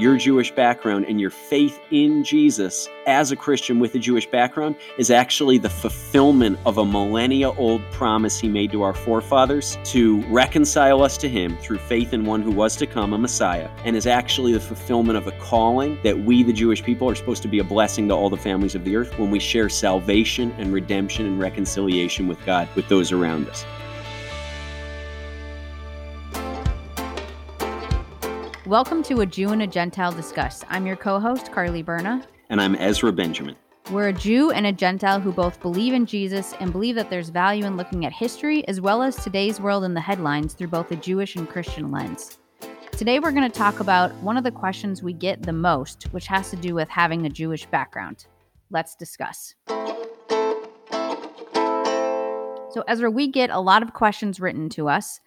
your Jewish background and your faith in Jesus as a Christian with a Jewish background is actually the fulfillment of a millennia old promise he made to our forefathers to reconcile us to him through faith in one who was to come, a Messiah, and is actually the fulfillment of a calling that we, the Jewish people, are supposed to be a blessing to all the families of the earth when we share salvation and redemption and reconciliation with God with those around us. Welcome to A Jew and a Gentile Discuss. I'm your co host, Carly Berna. And I'm Ezra Benjamin. We're a Jew and a Gentile who both believe in Jesus and believe that there's value in looking at history as well as today's world in the headlines through both a Jewish and Christian lens. Today, we're going to talk about one of the questions we get the most, which has to do with having a Jewish background. Let's discuss. So, Ezra, we get a lot of questions written to us,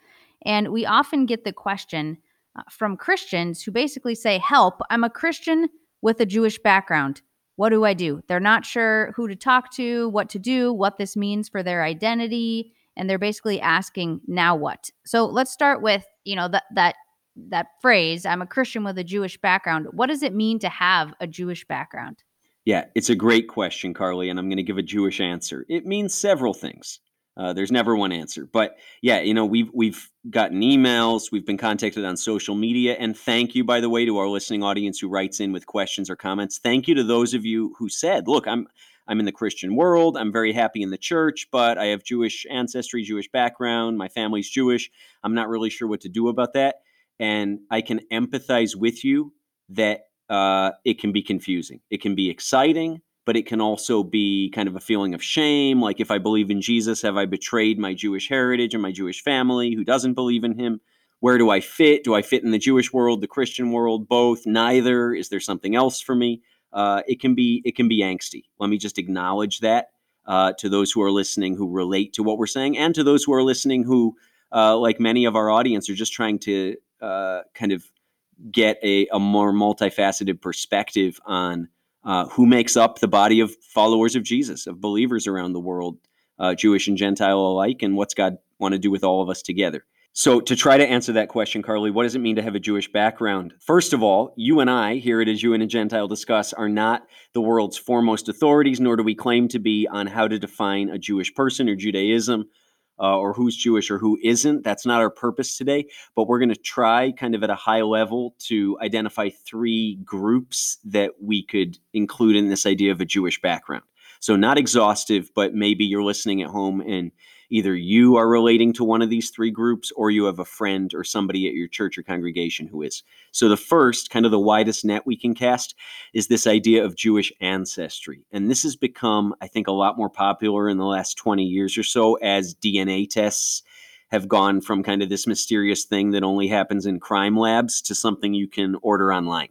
and we often get the question Uh, from Christians who basically say, Help, I'm a Christian with a Jewish background. What do I do? They're not sure who to talk to, what to do, what this means for their identity, and they're basically asking, Now what? So let's start with, you know, that, that that phrase, I'm a Christian with a Jewish background. What does it mean to have a Jewish background? Yeah, it's a great question, Carly, and I'm going to give a Jewish answer. It means several things. Uh, there's never one answer, but yeah, you know we've we've gotten emails, we've been contacted on social media, and thank you, by the way, to our listening audience who writes in with questions or comments. Thank you to those of you who said, "Look, I'm I'm in the Christian world. I'm very happy in the church, but I have Jewish ancestry, Jewish background. My family's Jewish. I'm not really sure what to do about that." And I can empathize with you that uh, it can be confusing. It can be exciting but it can also be kind of a feeling of shame. Like, if I believe in Jesus, have I betrayed my Jewish heritage and my Jewish family who doesn't believe in him? Where do I fit? Do I fit in the Jewish world, the Christian world, both? Neither. Is there something else for me? Uh, it can be it can be angsty. Let me just acknowledge that uh, to those who are listening who relate to what we're saying, and to those who are listening who, uh, like many of our audience, are just trying to uh, kind of get a, a more multifaceted perspective on uh, who makes up the body of followers of Jesus, of believers around the world, uh, Jewish and Gentile alike, and what's God want to do with all of us together. So, to try to answer that question, Carly, what does it mean to have a Jewish background? First of all, you and I, here at A Jew and a Gentile Discuss, are not the world's foremost authorities, nor do we claim to be on how to define a Jewish person or Judaism uh, or who's Jewish or who isn't. That's not our purpose today, but we're going to try kind of at a high level to identify three groups that we could include in this idea of a Jewish background. So, not exhaustive, but maybe you're listening at home and either you are relating to one of these three groups or you have a friend or somebody at your church or congregation who is. So, the first, kind of the widest net we can cast, is this idea of Jewish ancestry. And this has become, I think, a lot more popular in the last 20 years or so as DNA tests have gone from kind of this mysterious thing that only happens in crime labs to something you can order online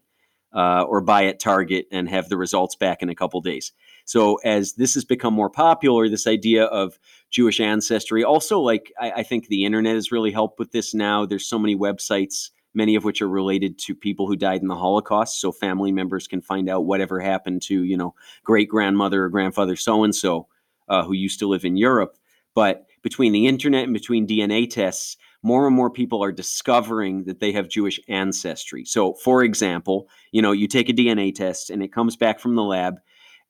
uh, or buy at Target and have the results back in a couple days. So as this has become more popular, this idea of Jewish ancestry, also like I, I think the internet has really helped with this now. There's so many websites, many of which are related to people who died in the Holocaust, so family members can find out whatever happened to you know great grandmother or grandfather so and so who used to live in Europe. But between the internet and between DNA tests, more and more people are discovering that they have Jewish ancestry. So, for example, you know, you take a DNA test and it comes back from the lab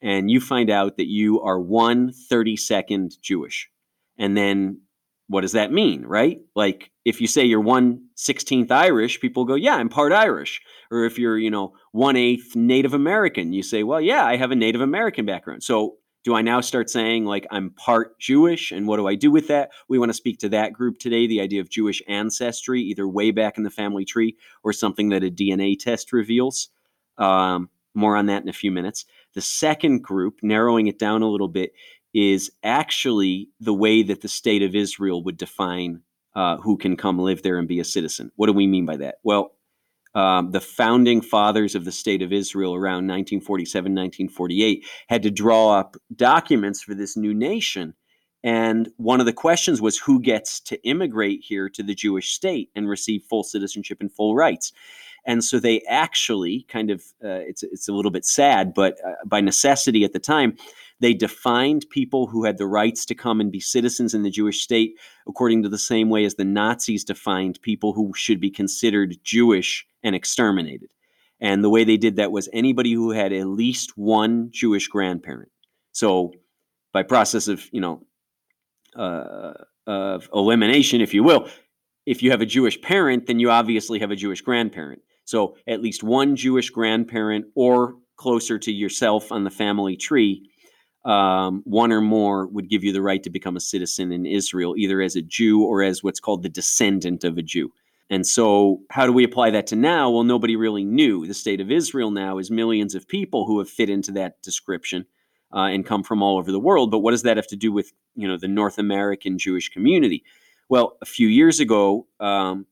and you find out that you are one 32nd Jewish. And then what does that mean, right? Like if you say you're one 16th Irish, people go, yeah, I'm part Irish. Or if you're, you know, one eighth Native American, you say, well, yeah, I have a Native American background. So do I now start saying like I'm part Jewish and what do I do with that? We want to speak to that group today, the idea of Jewish ancestry, either way back in the family tree or something that a DNA test reveals. Um, more on that in a few minutes. The second group, narrowing it down a little bit, is actually the way that the state of Israel would define uh, who can come live there and be a citizen. What do we mean by that? Well, um, the founding fathers of the state of Israel around 1947, 1948 had to draw up documents for this new nation. And one of the questions was who gets to immigrate here to the Jewish state and receive full citizenship and full rights. And so they actually kind of, uh, it's, it's a little bit sad, but uh, by necessity at the time, they defined people who had the rights to come and be citizens in the Jewish state according to the same way as the Nazis defined people who should be considered Jewish and exterminated. And the way they did that was anybody who had at least one Jewish grandparent. So, by process of you know uh, of elimination, if you will, if you have a Jewish parent, then you obviously have a Jewish grandparent. So, at least one Jewish grandparent, or closer to yourself on the family tree, um, one or more would give you the right to become a citizen in Israel, either as a Jew or as what's called the descendant of a Jew. And so, how do we apply that to now? Well, nobody really knew. The state of Israel now is millions of people who have fit into that description uh, and come from all over the world. But what does that have to do with you know the North American Jewish community? Well, a few years ago, um,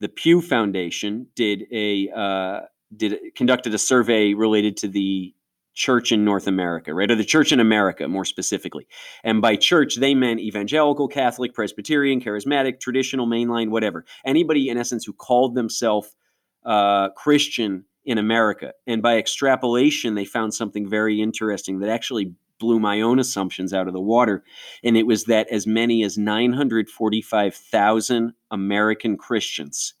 the Pew Foundation did a uh, did conducted a survey related to the church in North America, right? Or the church in America, more specifically. And by church, they meant evangelical, Catholic, Presbyterian, charismatic, traditional, mainline, whatever. Anybody, in essence, who called themselves uh, Christian in America. And by extrapolation, they found something very interesting that actually blew my own assumptions out of the water. And it was that as many as 945,000 American Christians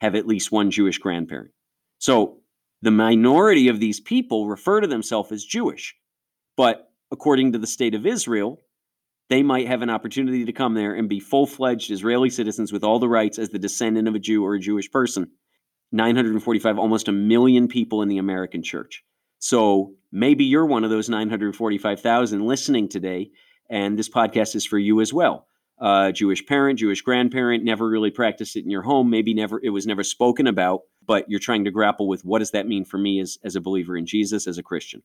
have at least one Jewish grandparent. So the minority of these people refer to themselves as Jewish. But according to the state of Israel, they might have an opportunity to come there and be full fledged Israeli citizens with all the rights as the descendant of a Jew or a Jewish person. 945, almost a million people in the American church. So maybe you're one of those 945,000 listening today, and this podcast is for you as well. Uh, Jewish parent, Jewish grandparent, never really practiced it in your home. Maybe never it was never spoken about, but you're trying to grapple with what does that mean for me as, as a believer in Jesus, as a Christian.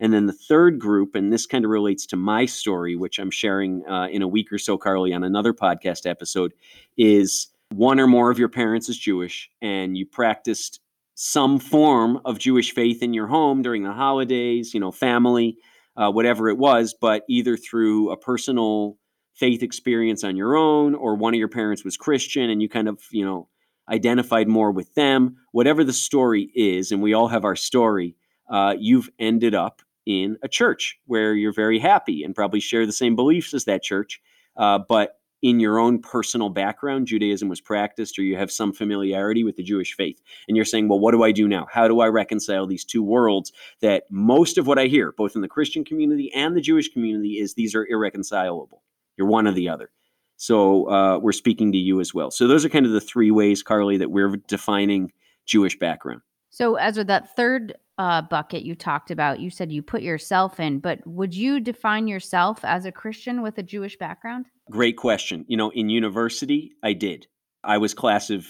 And then the third group, and this kind of relates to my story, which I'm sharing uh, in a week or so, Carly, on another podcast episode, is one or more of your parents is Jewish, and you practiced some form of Jewish faith in your home during the holidays, you know, family, uh, whatever it was, but either through a personal faith experience on your own, or one of your parents was Christian, and you kind of, you know, identified more with them, whatever the story is, and we all have our story, uh, you've ended up in a church where you're very happy and probably share the same beliefs as that church. Uh, but in your own personal background, Judaism was practiced, or you have some familiarity with the Jewish faith. And you're saying, well, what do I do now? How do I reconcile these two worlds that most of what I hear, both in the Christian community and the Jewish community, is these are irreconcilable? You're one or the other. So uh, we're speaking to you as well. So those are kind of the three ways, Carly, that we're defining Jewish background. So, Ezra, that third uh, bucket you talked about, you said you put yourself in, but would you define yourself as a Christian with a Jewish background? Great question. You know, in university, I did. I was class of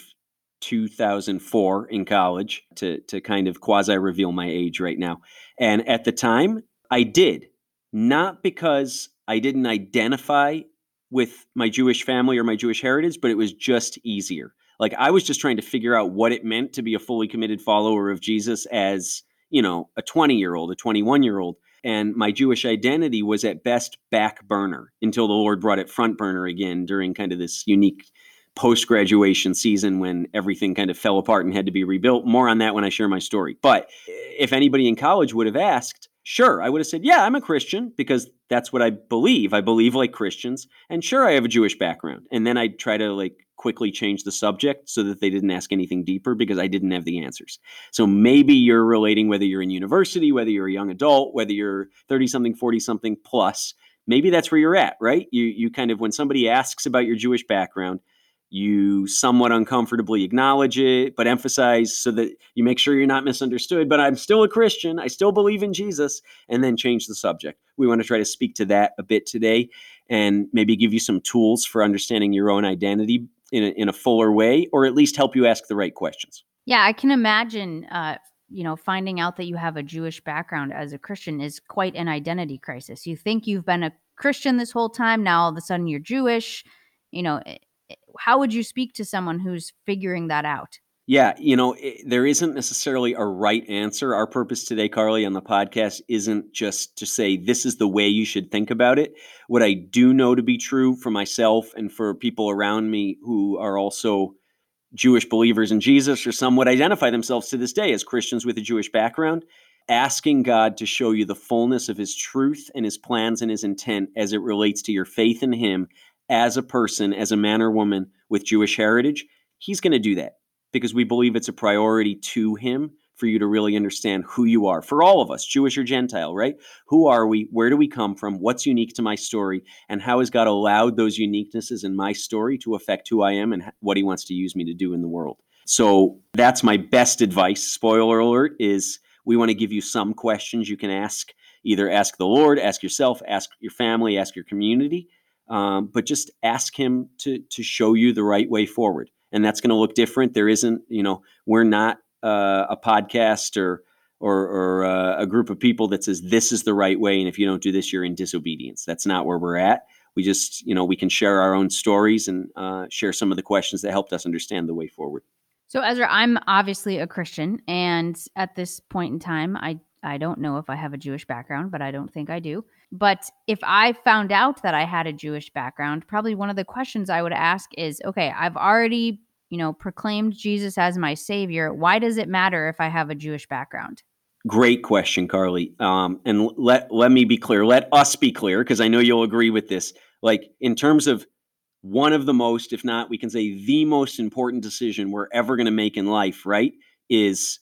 2004 in college to, to kind of quasi reveal my age right now. And at the time, I did, not because I didn't identify with my Jewish family or my Jewish heritage, but it was just easier. Like I was just trying to figure out what it meant to be a fully committed follower of Jesus as, you know, a 20 year old, a 21 year old. And my Jewish identity was at best back burner until the Lord brought it front burner again during kind of this unique post graduation season when everything kind of fell apart and had to be rebuilt. More on that when I share my story. But if anybody in college would have asked, Sure, I would have said, Yeah, I'm a Christian because that's what I believe. I believe like Christians. And sure, I have a Jewish background. And then I'd try to like quickly change the subject so that they didn't ask anything deeper because I didn't have the answers. So maybe you're relating whether you're in university, whether you're a young adult, whether you're 30 something, 40 something plus. Maybe that's where you're at, right? You you kind of when somebody asks about your Jewish background, you somewhat uncomfortably acknowledge it, but emphasize so that you make sure you're not misunderstood. But I'm still a Christian. I still believe in Jesus, and then change the subject. We want to try to speak to that a bit today and maybe give you some tools for understanding your own identity in a, in a fuller way, or at least help you ask the right questions. Yeah, I can imagine. Uh, you know, finding out that you have a Jewish background as a Christian is quite an identity crisis. You think you've been a Christian this whole time. Now all of a sudden you're Jewish. You know, how would you speak to someone who's figuring that out? Yeah, you know, it, there isn't necessarily a right answer. Our purpose today, Carly, on the podcast isn't just to say this is the way you should think about it. What I do know to be true for myself and for people around me who are also Jewish believers in Jesus or some would identify themselves to this day as Christians with a Jewish background, asking God to show you the fullness of his truth and his plans and his intent as it relates to your faith in him as a person, as a man or woman with Jewish heritage, he's going to do that because we believe it's a priority to him for you to really understand who you are. For all of us, Jewish or Gentile, right? Who are we? Where do we come from? What's unique to my story? And how has God allowed those uniquenesses in my story to affect who I am and what He wants to use me to do in the world? So that's my best advice. Spoiler alert is we want to give you some questions you can ask. Either ask the Lord, ask yourself, ask your family, ask your community, um, but just ask Him to to show you the right way forward. And that's going to look different. There isn't, you know, we're not uh, a podcast or or, or uh, a group of people that says this is the right way, and if you don't do this, you're in disobedience. That's not where we're at. We just, you know, we can share our own stories and uh, share some of the questions that helped us understand the way forward. So, Ezra, I'm obviously a Christian, and at this point in time, I I don't know if I have a Jewish background, but I don't think I do. But if I found out that I had a Jewish background, probably one of the questions I would ask is, okay, I've already you know, proclaimed Jesus as my savior, why does it matter if I have a Jewish background? Great question, Carly. Um, and let let me be clear. Let us be clear, because I know you'll agree with this. Like in terms of one of the most, if not, we can say the most important decision we're ever going to make in life, right? Is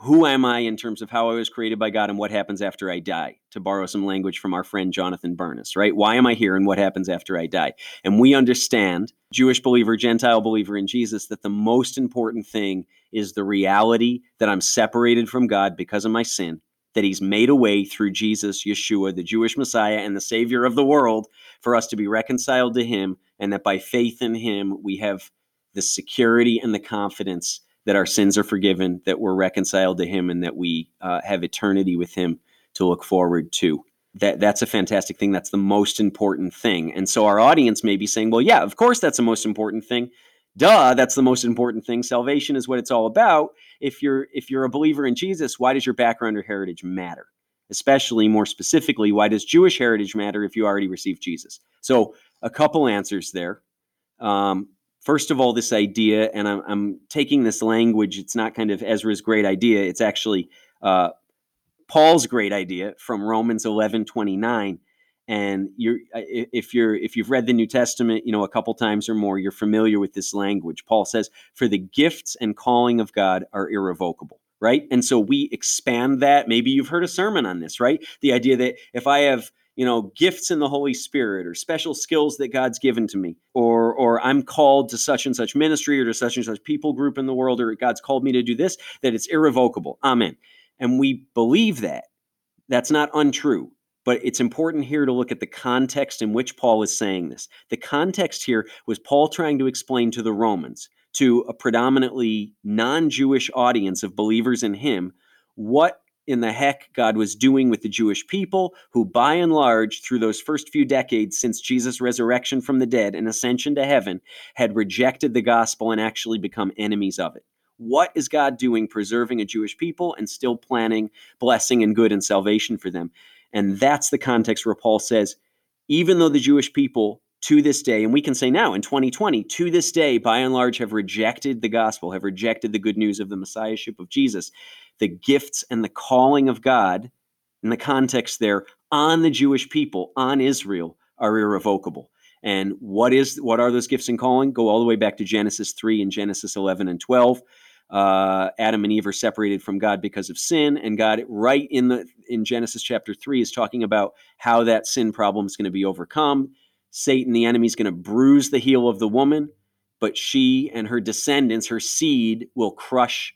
who am I in terms of how I was created by God and what happens after I die, to borrow some language from our friend Jonathan Bernis, right? Why am I here and what happens after I die? And we understand, Jewish believer, Gentile believer in Jesus, that the most important thing is the reality that I'm separated from God because of my sin, that He's made a way through Jesus, Yeshua, the Jewish Messiah and the Savior of the world, for us to be reconciled to Him, and that by faith in Him, we have the security and the confidence that our sins are forgiven, that we're reconciled to Him, and that we uh, have eternity with Him to look forward to. That that's a fantastic thing. That's the most important thing. And so our audience may be saying, "Well, yeah, of course that's the most important thing." Duh, that's the most important thing. Salvation is what it's all about. If you're if you're a believer in Jesus, why does your background or heritage matter? Especially more specifically, why does Jewish heritage matter if you already received Jesus? So, a couple answers there. Um, first of all, this idea, and I'm, I'm, taking this language, it's not kind of Ezra's great idea, it's actually uh, Paul's great idea from Romans 11 29. And you're, if you're if you've read the New Testament, you know a couple times or more, you're familiar with this language. Paul says, "For the gifts and calling of God are irrevocable." Right, and so we expand that. Maybe you've heard a sermon on this, right? The idea that if I have you know gifts in the holy spirit or special skills that god's given to me or or i'm called to such and such ministry or to such and such people group in the world or god's called me to do this that it's irrevocable. Amen. And we believe that. That's not untrue but it's important here to look at the context in which paul is saying this. The context here was paul trying to explain to the romans to a predominantly non-jewish audience of believers in him what in the heck God was doing with the Jewish people, who by and large, through those first few decades since Jesus' resurrection from the dead and ascension to heaven, had rejected the gospel and actually become enemies of it. What is God doing preserving a Jewish people and still planning blessing and good and salvation for them? And that's the context where Paul says, even though the Jewish people to this day, and we can say now in 2020, to this day, by and large, have rejected the gospel, have rejected the good news of the messiahship of Jesus the gifts and the calling of God in the context there on the Jewish people, on Israel, are irrevocable. And what is what are those gifts and calling? Go all the way back to Genesis 3 and Genesis 11 and 12. Uh, Adam and Eve are separated from God because of sin, and God, right in the in Genesis chapter three, is talking about how that sin problem is going to be overcome. Satan, the enemy, is going to bruise the heel of the woman, but she and her descendants, her seed, will crush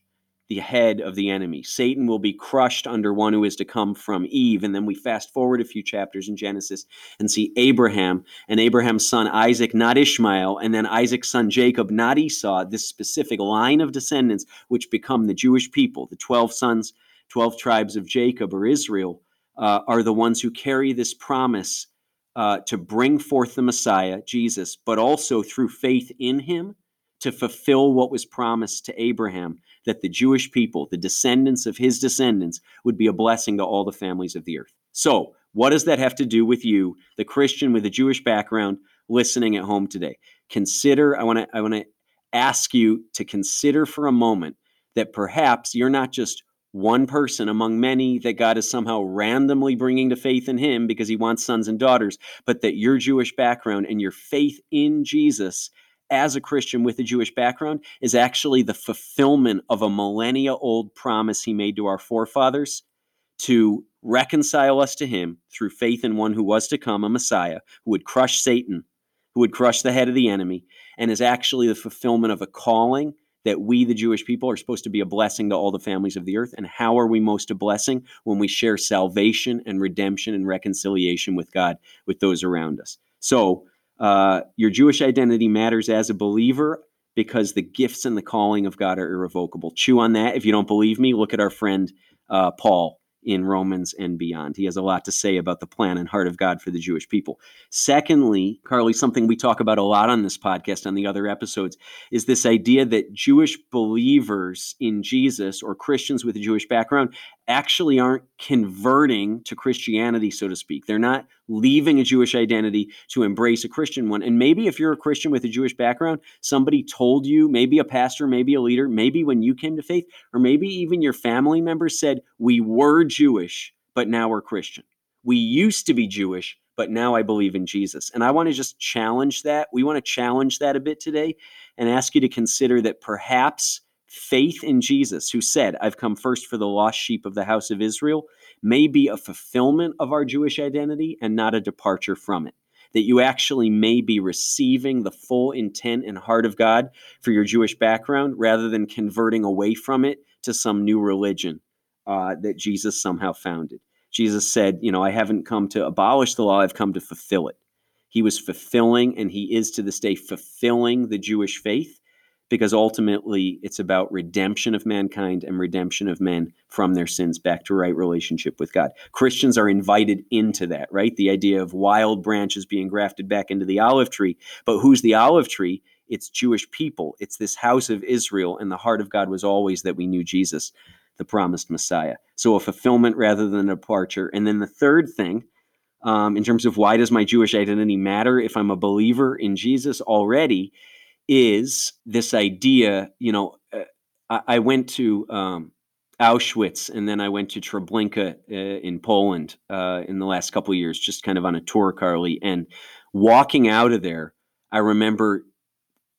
the head of the enemy. Satan will be crushed under one who is to come from Eve. And then we fast forward a few chapters in Genesis and see Abraham and Abraham's son Isaac, not Ishmael, and then Isaac's son Jacob, not Esau, this specific line of descendants which become the Jewish people, the 12 sons, 12 tribes of Jacob or Israel, uh, are the ones who carry this promise uh, to bring forth the Messiah, Jesus, but also through faith in him to fulfill what was promised to Abraham that the Jewish people, the descendants of his descendants, would be a blessing to all the families of the earth. So, what does that have to do with you, the Christian with a Jewish background, listening at home today? Consider, I want to I want to ask you to consider for a moment that perhaps you're not just one person among many that God is somehow randomly bringing to faith in him because he wants sons and daughters, but that your Jewish background and your faith in Jesus as a Christian with a Jewish background is actually the fulfillment of a millennia old promise he made to our forefathers to reconcile us to him through faith in one who was to come, a Messiah, who would crush Satan, who would crush the head of the enemy, and is actually the fulfillment of a calling that we, the Jewish people, are supposed to be a blessing to all the families of the earth. And how are we most a blessing? When we share salvation and redemption and reconciliation with God, with those around us. So, uh, your Jewish identity matters as a believer because the gifts and the calling of God are irrevocable. Chew on that. If you don't believe me, look at our friend uh, Paul in Romans and beyond. He has a lot to say about the plan and heart of God for the Jewish people. Secondly, Carly, something we talk about a lot on this podcast, on the other episodes, is this idea that Jewish believers in Jesus or Christians with a Jewish background actually aren't converting to Christianity, so to speak. They're not leaving a Jewish identity to embrace a Christian one. And maybe if you're a Christian with a Jewish background, somebody told you, maybe a pastor, maybe a leader, maybe when you came to faith, or maybe even your family members said, We were Jewish, but now we're Christian. We used to be Jewish, but now I believe in Jesus. And I want to just challenge that. We want to challenge that a bit today and ask you to consider that perhaps faith in Jesus, who said, I've come first for the lost sheep of the house of Israel, may be a fulfillment of our Jewish identity and not a departure from it. That you actually may be receiving the full intent and heart of God for your Jewish background rather than converting away from it to some new religion uh, that Jesus somehow founded. Jesus said, You know, I haven't come to abolish the law, I've come to fulfill it. He was fulfilling, and he is to this day fulfilling the Jewish faith because ultimately it's about redemption of mankind and redemption of men from their sins back to right relationship with God. Christians are invited into that, right? The idea of wild branches being grafted back into the olive tree. But who's the olive tree? It's Jewish people. It's this house of Israel, and the heart of God was always that we knew Jesus, the promised Messiah. So a fulfillment rather than a departure. And then the third thing, um, in terms of why does my Jewish identity matter if I'm a believer in Jesus already, is this idea, you know, uh, I, I, went to um, Auschwitz and then I went to Treblinka uh, in Poland uh, in the last couple years, just kind of on a tour, Carly. And walking out of there, I remember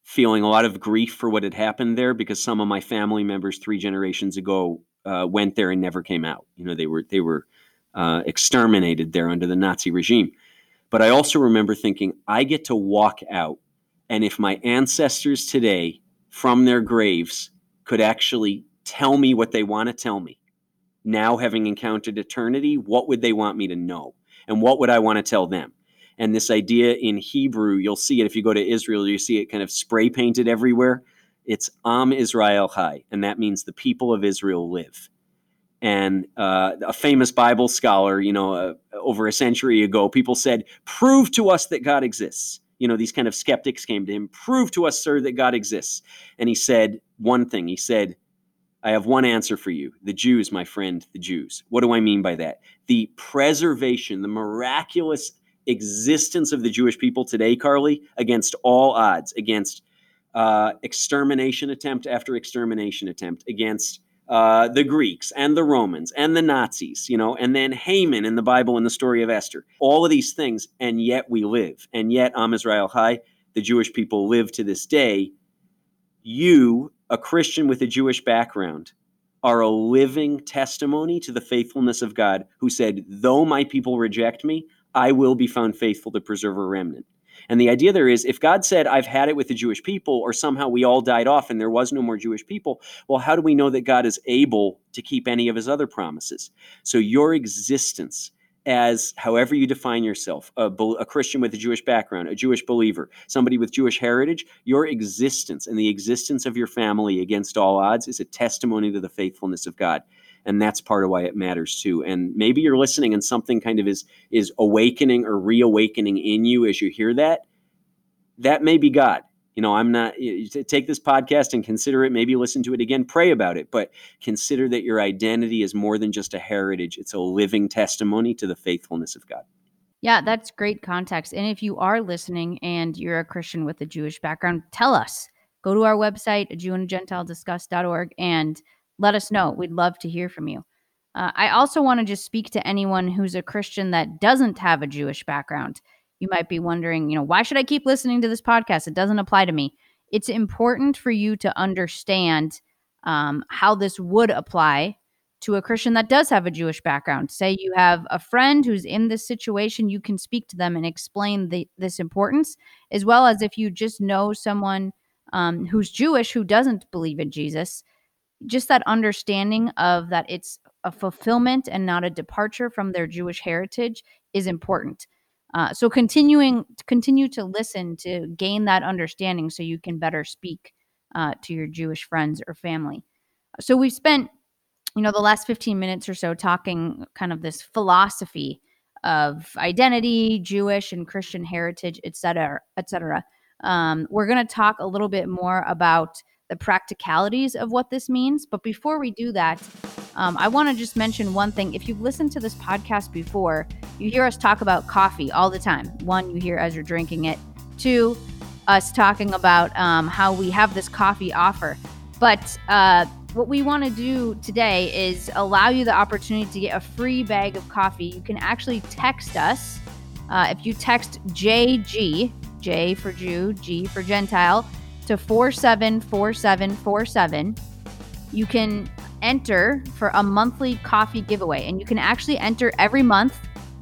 feeling a lot of grief for what had happened there because some of my family members three generations ago uh, went there and never came out. You know, they were they were uh, exterminated there under the Nazi regime. But I also remember thinking, I get to walk out and if my ancestors today, from their graves, could actually tell me what they want to tell me, now having encountered eternity, what would they want me to know? And what would I want to tell them? And this idea in Hebrew, you'll see it if you go to Israel, you see it kind of spray painted everywhere. It's Am Israel Chai, and that means the people of Israel live. And uh, a famous Bible scholar, you know, uh, over a century ago, people said, Prove to us that God exists you know, these kind of skeptics came to him, prove to us, sir, that God exists. And he said one thing. He said, I have one answer for you. The Jews, my friend, the Jews. What do I mean by that? The preservation, the miraculous existence of the Jewish people today, Carly, against all odds, against uh, extermination attempt after extermination attempt, against uh, the Greeks and the Romans and the Nazis, you know, and then Haman in the Bible and the story of Esther. All of these things, and yet we live. And yet, Am Israel Chai, the Jewish people live to this day. You, a Christian with a Jewish background, are a living testimony to the faithfulness of God, who said, Though my people reject me, I will be found faithful to preserve a remnant. And the idea there is if God said, I've had it with the Jewish people, or somehow we all died off and there was no more Jewish people, well, how do we know that God is able to keep any of his other promises? So your existence as however you define yourself a, a, Christian with a Jewish background, a Jewish believer, somebody with Jewish heritage, your existence and the existence of your family against all odds is a testimony to the faithfulness of God and that's part of why it matters too. And maybe you're listening and something kind of is is awakening or reawakening in you as you hear that. That may be god. You know i'm not take this podcast and consider it maybe listen to it again pray about it but consider that your identity is more than just a heritage. It's a living testimony to the faithfulness of god. Yeah, that's great context. And if you are listening and you're a Christian with a Jewish background, tell us. Go to our website, jewandgentilediscuss.org, and let us know. We'd love to hear from you. Uh, I also want to just speak to anyone who's a Christian that doesn't have a Jewish background. You might be wondering, you know, why should I keep listening to this podcast? It doesn't apply to me. it's important for you to understand um, how this would apply to a Christian that does have a Jewish background. Say you have a friend who's in this situation, you can speak to them and explain the, this importance, as well as if you just know someone um, who's Jewish who doesn't believe in Jesus, just that understanding of that it's a fulfillment and not a departure from their Jewish heritage is important. Uh, so continuing continue to listen to gain that understanding so you can better speak uh, to your Jewish friends or family. So we've spent you know, the last 15 minutes or so talking kind of this philosophy of identity, Jewish and Christian heritage, et cetera, et cetera. Um, we're going to talk a little bit more about the practicalities of what this means. But before we do that, um, I want to just mention one thing. If you've listened to this podcast before, you hear us talk about coffee all the time. One, you hear as you're drinking it. Two, us talking about um, how we have this coffee offer. But uh, what we want to do today is allow you the opportunity to get a free bag of coffee. You can actually text us. Uh, if you text JG, J for Jew, G for Gentile, to 474747, you can enter for a monthly coffee giveaway. And you can actually enter every month,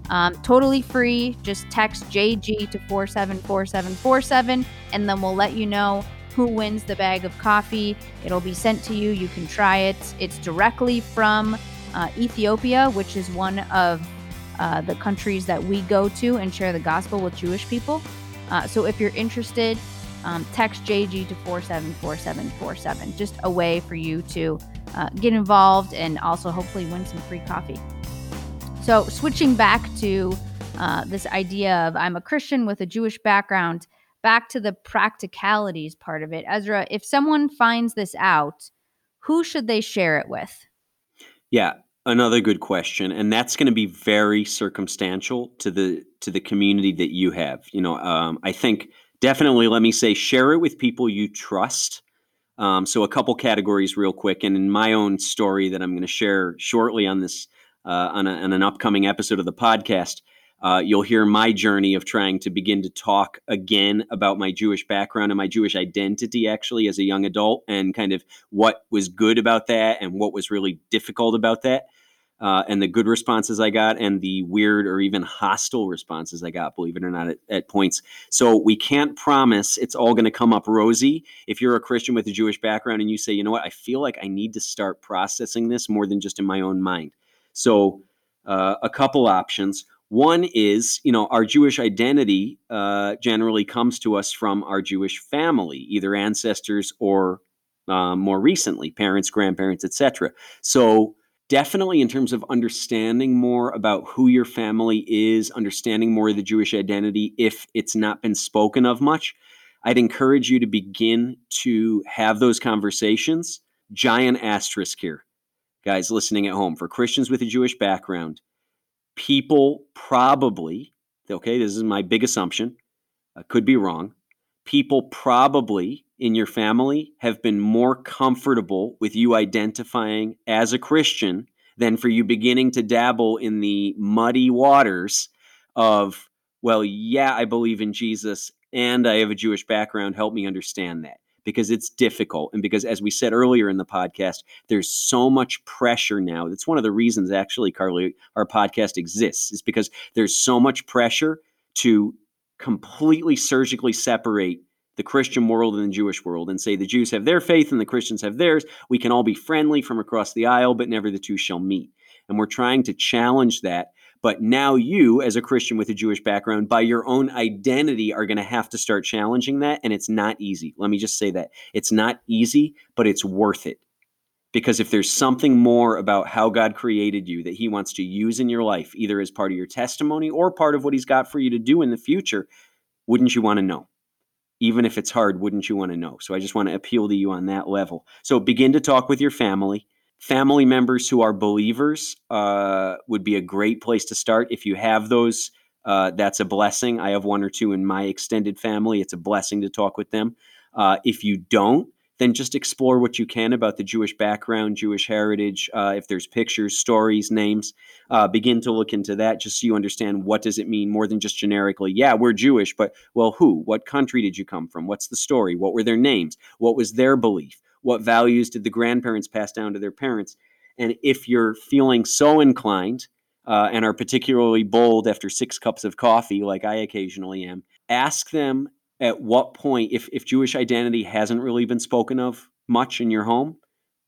um, totally free. Just text JG to 474747, and then we'll let you know who wins the bag of coffee. It'll be sent to you. You can try it. It's directly from uh, Ethiopia, which is one of uh, the countries that we go to and share the gospel with Jewish people. Uh, so if you're interested, um, text JG to 474747. Just a way for you to uh, get involved and also hopefully win some free coffee. So, switching back to uh, this idea of I'm a Christian with a Jewish background back to the practicalities part of it, Ezra, if someone finds this out, who should they share it with? Yeah, another good question, and that's going to be very circumstantial to the to the community that you have. You know, um, I think definitely let me say share it with people you trust. Um, so a couple categories real quick, and in my own story that I'm going to share shortly on this uh, on, a, on an upcoming episode of the podcast. Uh, you'll hear my journey of trying to begin to talk again about my Jewish background and my Jewish identity, actually, as a young adult, and kind of what was good about that and what was really difficult about that, uh, and the good responses I got and the weird or even hostile responses I got, believe it or not, at, at points. So we can't promise it's all going to come up rosy. If you're a Christian with a Jewish background and you say, you know what, I feel like I need to start processing this more than just in my own mind. So, uh, a couple options. One is, you know, our Jewish identity uh, generally comes to us from our Jewish family, either ancestors or uh, more recently, parents, grandparents, etc. So, definitely in terms of understanding more about who your family is, understanding more of the Jewish identity, if it's not been spoken of much, I'd encourage you to begin to have those conversations. Giant asterisk here, guys listening at home, for Christians with a Jewish background people probably, okay, this is my big assumption, I could be wrong. People probably in your family have been more comfortable with you identifying as a Christian than for you beginning to dabble in the muddy waters of, well, yeah, I believe in Jesus and I have a Jewish background. Help me understand that because it's difficult. And because, as we said earlier in the podcast, there's so much pressure now. That's one of the reasons, actually, Carly, our podcast exists, is because there's so much pressure to completely surgically separate the Christian world and the Jewish world and say the Jews have their faith and the Christians have theirs. We can all be friendly from across the aisle, but never the two shall meet. And we're trying to challenge that but now you, as a Christian with a Jewish background, by your own identity, are going to have to start challenging that. And it's not easy. Let me just say that it's not easy, but it's worth it. Because if there's something more about how God created you that He wants to use in your life, either as part of your testimony or part of what He's got for you to do in the future, wouldn't you want to know? Even if it's hard, wouldn't you want to know? So I just want to appeal to you on that level. So begin to talk with your family family members who are believers uh, would be a great place to start. If you have those, uh, that's a blessing. I have one or two in my extended family. It's a blessing to talk with them. Uh, if you don't, then just explore what you can about the Jewish background, Jewish heritage. Uh, if there's pictures, stories, names, uh, begin to look into that just so you understand what does it mean more than just generically. Yeah, we're Jewish, but well, who? What country did you come from? What's the story? What were their names? What was their belief? What values did the grandparents pass down to their parents? And if you're feeling so inclined uh, and are particularly bold after six cups of coffee, like I occasionally am, ask them at what point, if, if Jewish identity hasn't really been spoken of much in your home,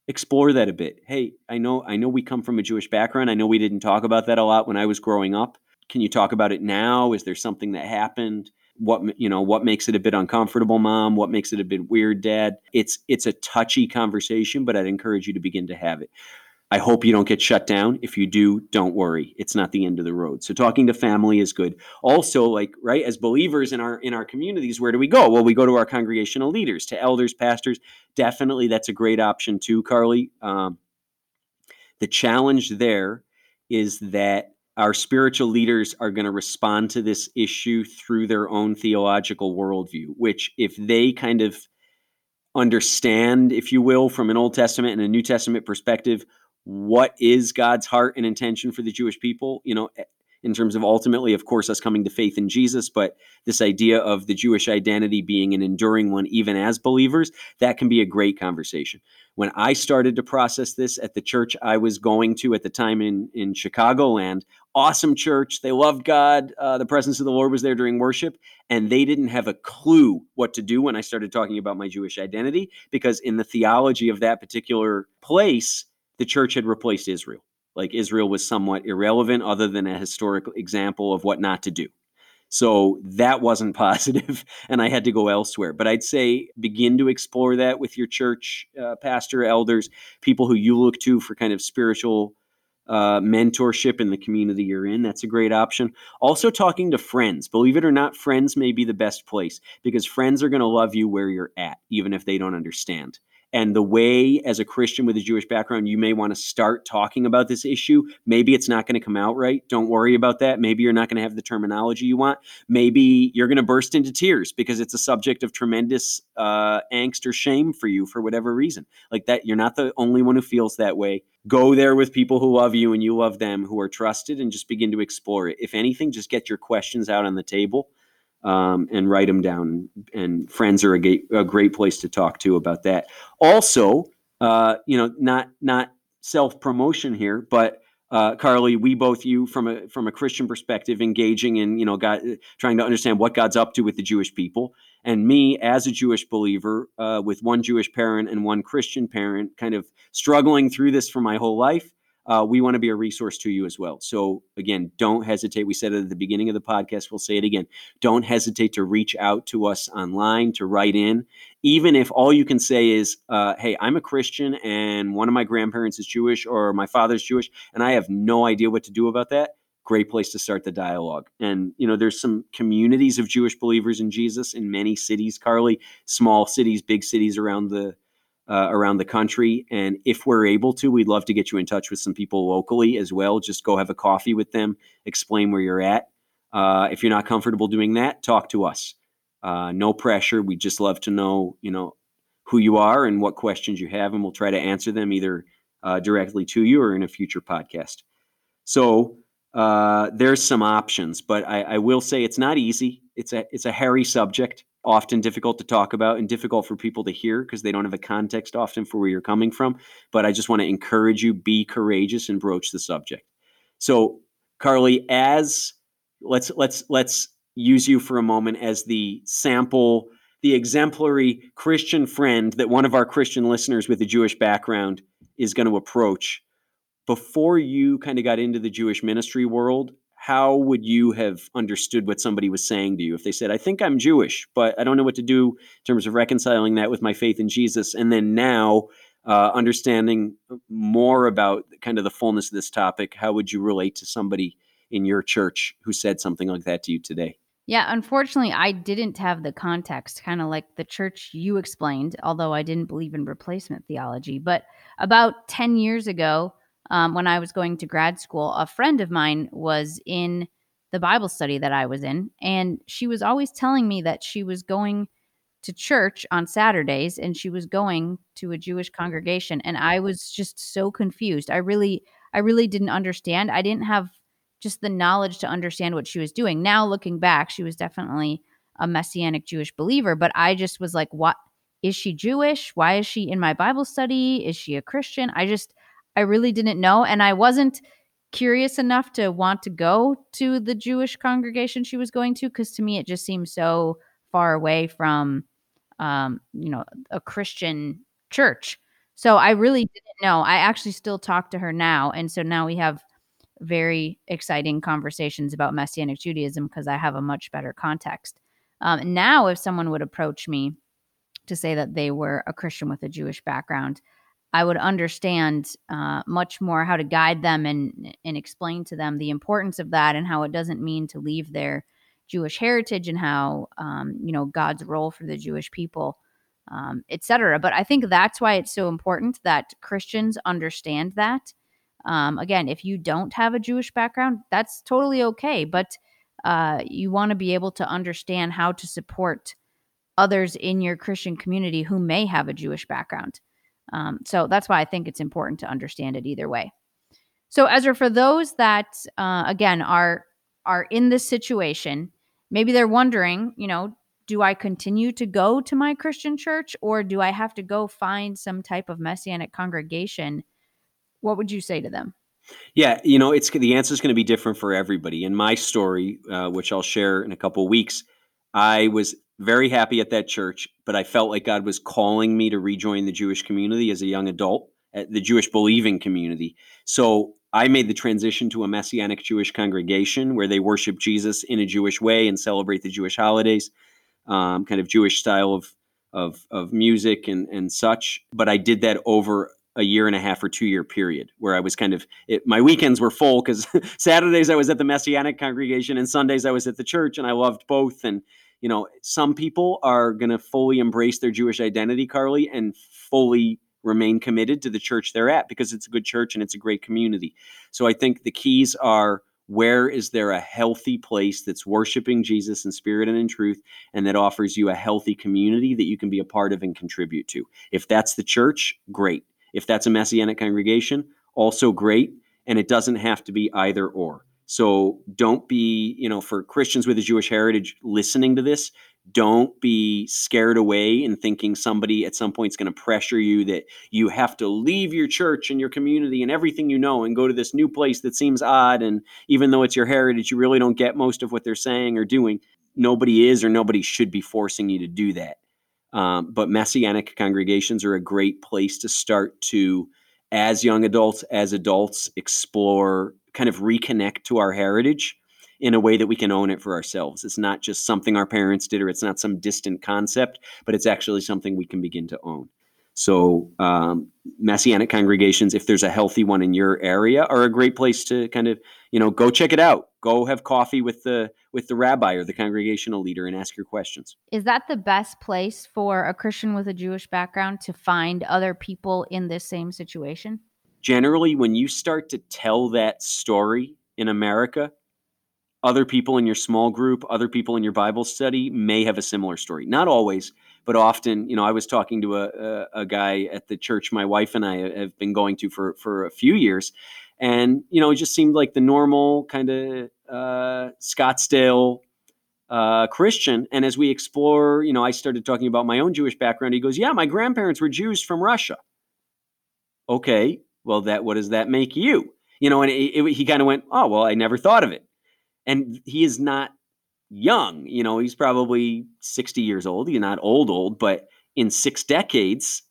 explore that a bit. Hey, I know I know we come from a Jewish background. I know we didn't talk about that a lot when I was growing up. Can you talk about it now? Is there something that happened? What you know, what makes it a bit uncomfortable, mom? What makes it a bit weird, dad? It's it's a touchy conversation, but I'd encourage you to begin to have it. I hope you don't get shut down. If you do, don't worry. It's not the end of the road. So talking to family is good. Also, like right as believers in our in our communities, where do we go? Well, we go to our congregational leaders, to elders, pastors. Definitely, that's a great option too, Carly. Um, the challenge there is that our spiritual leaders are going to respond to this issue through their own theological worldview, which if they kind of understand, if you will, from an Old Testament and a New Testament perspective, what is God's heart and intention for the Jewish people, you know, in terms of ultimately, of course, us coming to faith in Jesus, but this idea of the Jewish identity being an enduring one, even as believers, that can be a great conversation. When I started to process this at the church I was going to at the time in, in Chicagoland, awesome church. They loved God. Uh, the presence of the Lord was there during worship, and they didn't have a clue what to do when I started talking about my Jewish identity because, in the theology of that particular place, the church had replaced Israel. Like Israel was somewhat irrelevant other than a historical example of what not to do. So that wasn't positive, and I had to go elsewhere. But I'd say begin to explore that with your church uh, pastor, elders, people who you look to for kind of spiritual uh, mentorship in the community you're in. That's a great option. Also, talking to friends. Believe it or not, friends may be the best place because friends are going to love you where you're at, even if they don't understand and the way as a christian with a jewish background you may want to start talking about this issue. Maybe it's not going to come out right. Don't worry about that. Maybe you're not going to have the terminology you want. Maybe you're going to burst into tears because it's a subject of tremendous uh, angst or shame for you for whatever reason. Like that you're not the only one who feels that way. Go there with people who love you and you love them who are trusted and just begin to explore it. If anything just get your questions out on the table um, and write them down. And friends are a, ga- a, great place to talk to about that. Also, uh, you know, not not self promotion here, but uh, Carly, we both you from a from a Christian perspective, engaging in you know God, trying to understand what God's up to with the Jewish people, and me as a Jewish believer uh, with one Jewish parent and one Christian parent, kind of struggling through this for my whole life uh, we want to be a resource to you as well. So, again, don't hesitate. We said it at the beginning of the podcast. We'll say it again. Don't hesitate to reach out to us online, to write in. Even if all you can say is, uh, hey, I'm a Christian and one of my grandparents is Jewish or my father's Jewish, and I have no idea what to do about that. Great place to start the dialogue. And, you know, there's some communities of Jewish believers in Jesus in many cities, Carly, small cities, big cities around the uh, around the country. And if we're able to, we'd love to get you in touch with some people locally as well. Just go have a coffee with them, explain where you're at. Uh, if you're not comfortable doing that, talk to us. Uh, no pressure. We just love to know, you know, who you are and what questions you have, and we'll try to answer them either uh, directly to you or in a future podcast. So uh, there's some options, but I, I will say it's not easy. It's a it's a hairy subject often difficult to talk about and difficult for people to hear because they don't have a context often for where you're coming from. But I just want to encourage you be courageous and broach the subject. So, Carly, as let's let's let's use you for a moment as the sample, the exemplary Christian friend that one of our Christian listeners with a Jewish background is going to approach. Before you kind of got into the Jewish ministry world, how would you have understood what somebody was saying to you if they said, I think I'm Jewish, but I don't know what to do in terms of reconciling that with my faith in Jesus? And then now, uh, understanding more about kind of the fullness of this topic, how would you relate to somebody in your church who said something like that to you today? Yeah, unfortunately, I didn't have the context, kind of like the church you explained, although I didn't believe in replacement theology. But about 10 years ago, um, when I was going to grad school, a friend of mine was in the Bible study that I was in, and she was always telling me that she was going to church on Saturdays and she was going to a Jewish congregation and I was just so confused. I really I really didn't understand. I didn't have just the knowledge to understand what she was doing. Now looking back, she was definitely a messianic Jewish believer, but I just was like, what is she Jewish? Why is she in my Bible study? Is she a Christian? I just I really didn't know and I wasn't curious enough to want to go to the Jewish congregation she was going to because to me it just seemed so far away from um, you know, a Christian church. So I really didn't know. I actually still talk to her now. And so now we have very exciting conversations about Messianic Judaism because I have a much better context. Um, now, if someone would approach me to say that they were a Christian with a Jewish background, I would understand uh, much more how to guide them and and explain to them the importance of that and how it doesn't mean to leave their Jewish heritage and how um, you know God's role for the Jewish people, um, etc. But I think that's why it's so important that Christians understand that. Um, again, if you don't have a Jewish background, that's totally okay. But uh, you want to be able to understand how to support others in your Christian community who may have a Jewish background. Um, so that's why I think it's important to understand it either way. So, Ezra, for those that uh, again are are in this situation maybe they're wondering, you know, do I continue to go to my Christian church or do I have to go find some type of messianic congregation? What would you say to them? Yeah, you know, it's the answer is going to be different for everybody. In my story, uh, which I'll share in a couple weeks, I was very happy at that church, but I felt like God was calling me to rejoin the Jewish community as a young adult, the Jewish believing community. So I made the transition to a Messianic Jewish congregation where they worship Jesus in a Jewish way and celebrate the Jewish holidays, um, kind of Jewish style of of, of music and, and such. But I did that over a year and a half or two year period where I was kind of it, my weekends were full because Saturdays I was at the Messianic congregation and Sundays I was at the church and I loved both. And you know, some people are going to fully embrace their Jewish identity, Carly, and fully remain committed to the church they're at because it's a good church and it's a great community. So I think the keys are where is there a healthy place that's worshiping Jesus in spirit and in truth and that offers you a healthy community that you can be a part of and contribute to. If that's the church, great. If that's a messianic congregation, also great. And it doesn't have to be either or. So don't be, you know, for Christians with a Jewish heritage listening to this, don't be scared away and thinking somebody at some point is going to pressure you that you have to leave your church and your community and everything you know and go to this new place that seems odd and even though it's your heritage you really don't get most of what they're saying or doing. Nobody is or nobody should be forcing you to do that. Um, but messianic congregations are a great place to start to as young adults as adults explore kind of reconnect to our heritage in a way that we can own it for ourselves. It's not just something our parents did or it's not some distant concept, but it's actually something we can begin to own. So, um, messianic congregations, if there's a healthy one in your area, are a great place to kind of, you know, go check it out. Go have coffee with the with the rabbi or the congregational leader and ask your questions. Is that the best place for a Christian with a Jewish background to find other people in this same situation? Generally, when you start to tell that story in America, other people in your small group, other people in your Bible study may have a similar story. Not always, but often. You know, I was talking to a, a, a guy at the church my wife and I have been going to for for a few years, and you know, it just seemed like the normal kind of uh, Scottsdale uh, Christian. And as we explore, you know, I started talking about my own Jewish background. He goes, "Yeah, my grandparents were Jews from Russia." Okay, well, that what does that make you? You know, and it, it, he kind of went, "Oh, well, I never thought of it." and he is not young. You know, he's probably 60 years old. He's not old, old, but in six decades,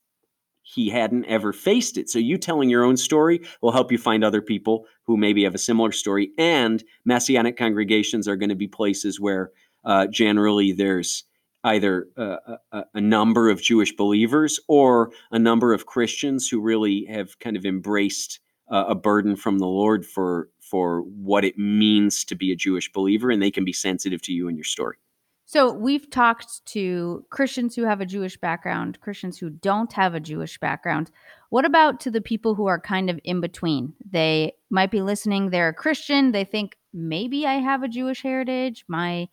he hadn't ever faced it. So you telling your own story will help you find other people who maybe have a similar story. And messianic congregations are going to be places where uh, generally there's either a, a, a, number of Jewish believers or a number of Christians who really have kind of embraced uh, a burden from the Lord for for what it means to be a Jewish believer, and they can be sensitive to you and your story. So we've talked to Christians who have a Jewish background, Christians who don't have a Jewish background. What about to the people who are kind of in between? They might be listening, they're a Christian, they think maybe I have a Jewish heritage, my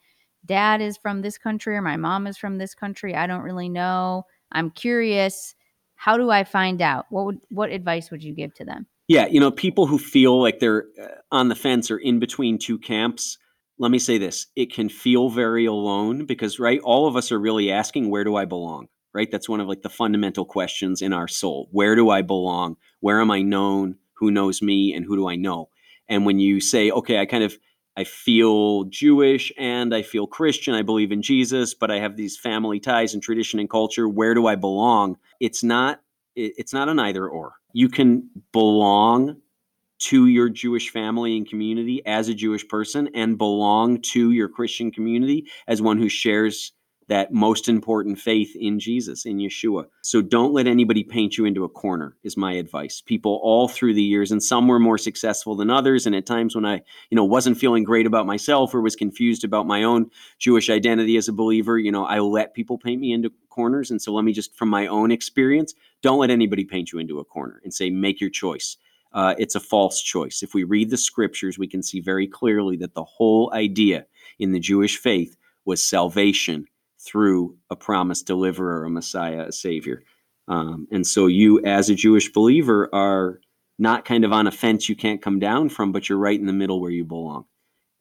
dad is from this country or my mom is from this country. I don't really know. I'm curious. How do I find out? What would what advice would you give to them? Yeah, you know, people who feel like they're uh, on the fence or in between two camps, let me say this it can feel very alone because, right, all of us are really asking, where do I belong? Right? That's one of like the fundamental questions in our soul. Where do I belong? Where am I known? Who knows me? And who do I know? And when you say, okay, I kind of I feel Jewish and I feel Christian. I believe in Jesus, but I have these family ties and tradition and culture. Where do I belong? It's not it's not an either or. You can belong to your Jewish family and community as a Jewish person and belong to your Christian community as one who shares that most important faith in Jesus, in Yeshua. So don't let anybody paint you into a corner, is my advice. People all through the years, and some were more successful than others. And at times when I, you know, wasn't feeling great about myself or was confused about my own Jewish identity as a believer, you know, I let people paint me into corners. And so let me just, from my own experience, don't let anybody paint you into a corner and say, make your choice. Uh, it's a false choice. If we read the scriptures, we can see very clearly that the whole idea in the Jewish faith was salvation through a promised deliverer, a Messiah, a Savior. Um, and so you, as a Jewish believer, are not kind of on a fence you can't come down from, but you're right in the middle where you belong.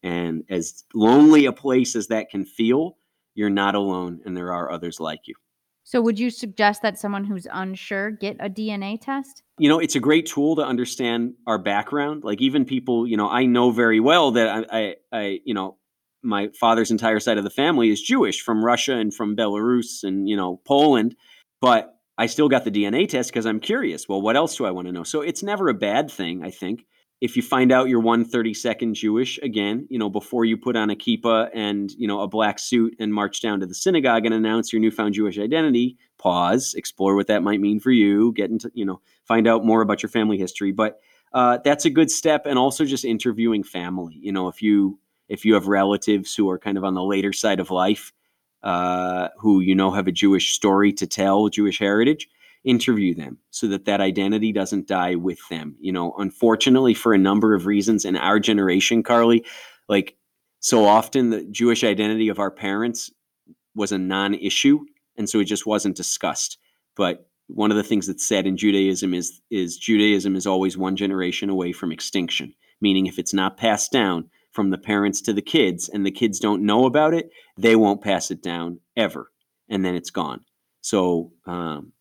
And as lonely a place as that can feel, you're not alone, and there are others like you. So, would you suggest that someone who's unsure get a DNA test? You know, it's a great tool to understand our background. Like, even people, you know, I know very well that I, I, I you know, my father's entire side of the family is Jewish from Russia and from Belarus and you know Poland, but I still got the DNA test because I'm curious. Well, what else do I want to know? So it's never a bad thing, I think. If you find out you're 132nd Jewish, again, you know, before you put on a kippah and, you know, a black suit and march down to the synagogue and announce your newfound Jewish identity, pause, explore what that might mean for you, get into, you know, find out more about your family history. But uh, that's a good step. And also just interviewing family. You know, if you if you have relatives who are kind of on the later side of life, uh, who you know have a Jewish story to tell, Jewish heritage, interview them so that that identity doesn't die with them. You know, unfortunately, for a number of reasons in our generation, Carly, like so often the Jewish identity of our parents was a non issue. And so it just wasn't discussed. But one of the things that's said in Judaism is, is Judaism is always one generation away from extinction, meaning if it's not passed down, from the parents to the kids and the kids don't know about it, they won't pass it down ever. And then it's gone. So, um,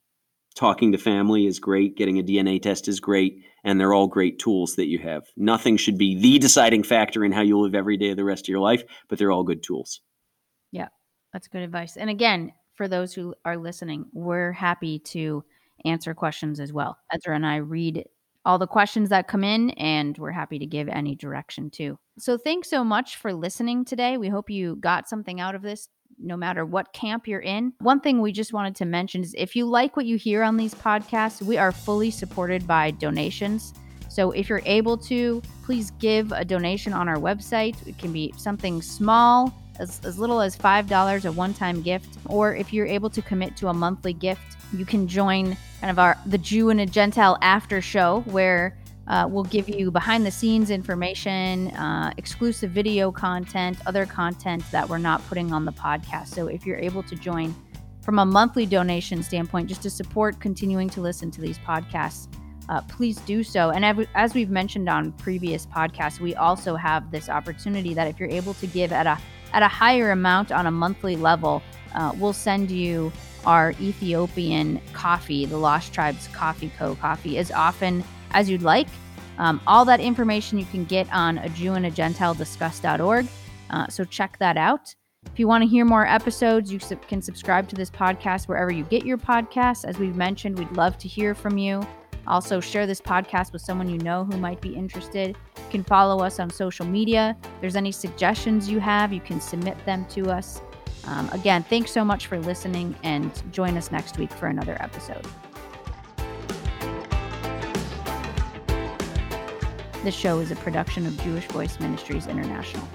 talking to family is great. Getting a DNA test is great. And they're all great tools that you have. Nothing should be the deciding factor in how you live every day of the rest of your life, but they're all good tools. Yeah, that's good advice. And again, for those who are listening, we're happy to answer questions as well. Ezra and I read all the questions that come in, and we're happy to give any direction too. So, thanks so much for listening today. We hope you got something out of this, no matter what camp you're in. One thing we just wanted to mention is if you like what you hear on these podcasts, we are fully supported by donations. So, if you're able to, please give a donation on our website. It can be something small as, as little as $5, a one time gift, or if you're able to commit to a monthly gift, you can join kind of our the Jew and a Gentile after show where uh, we'll give you behind the scenes information, uh, exclusive video content, other content that we're not putting on the podcast. So if you're able to join from a monthly donation standpoint, just to support continuing to listen to these podcasts, uh, please do so. And as we've mentioned on previous podcasts, we also have this opportunity that if you're able to give at a at a higher amount on a monthly level, uh, we'll send you our Ethiopian coffee, the Lost Tribes Coffee Co. coffee, as often as you'd like. Um, all that information you can get on a Jew and a Gentile discuss.org. Uh, so check that out. If you want to hear more episodes, you can subscribe to this podcast wherever you get your podcasts. As we've mentioned, we'd love to hear from you. Also, share this podcast with someone you know who might be interested. You can follow us on social media. If there's any suggestions you have, you can submit them to us. Um, again, thanks so much for listening and join us next week for another episode. This show is a production of Jewish Voice Ministries International.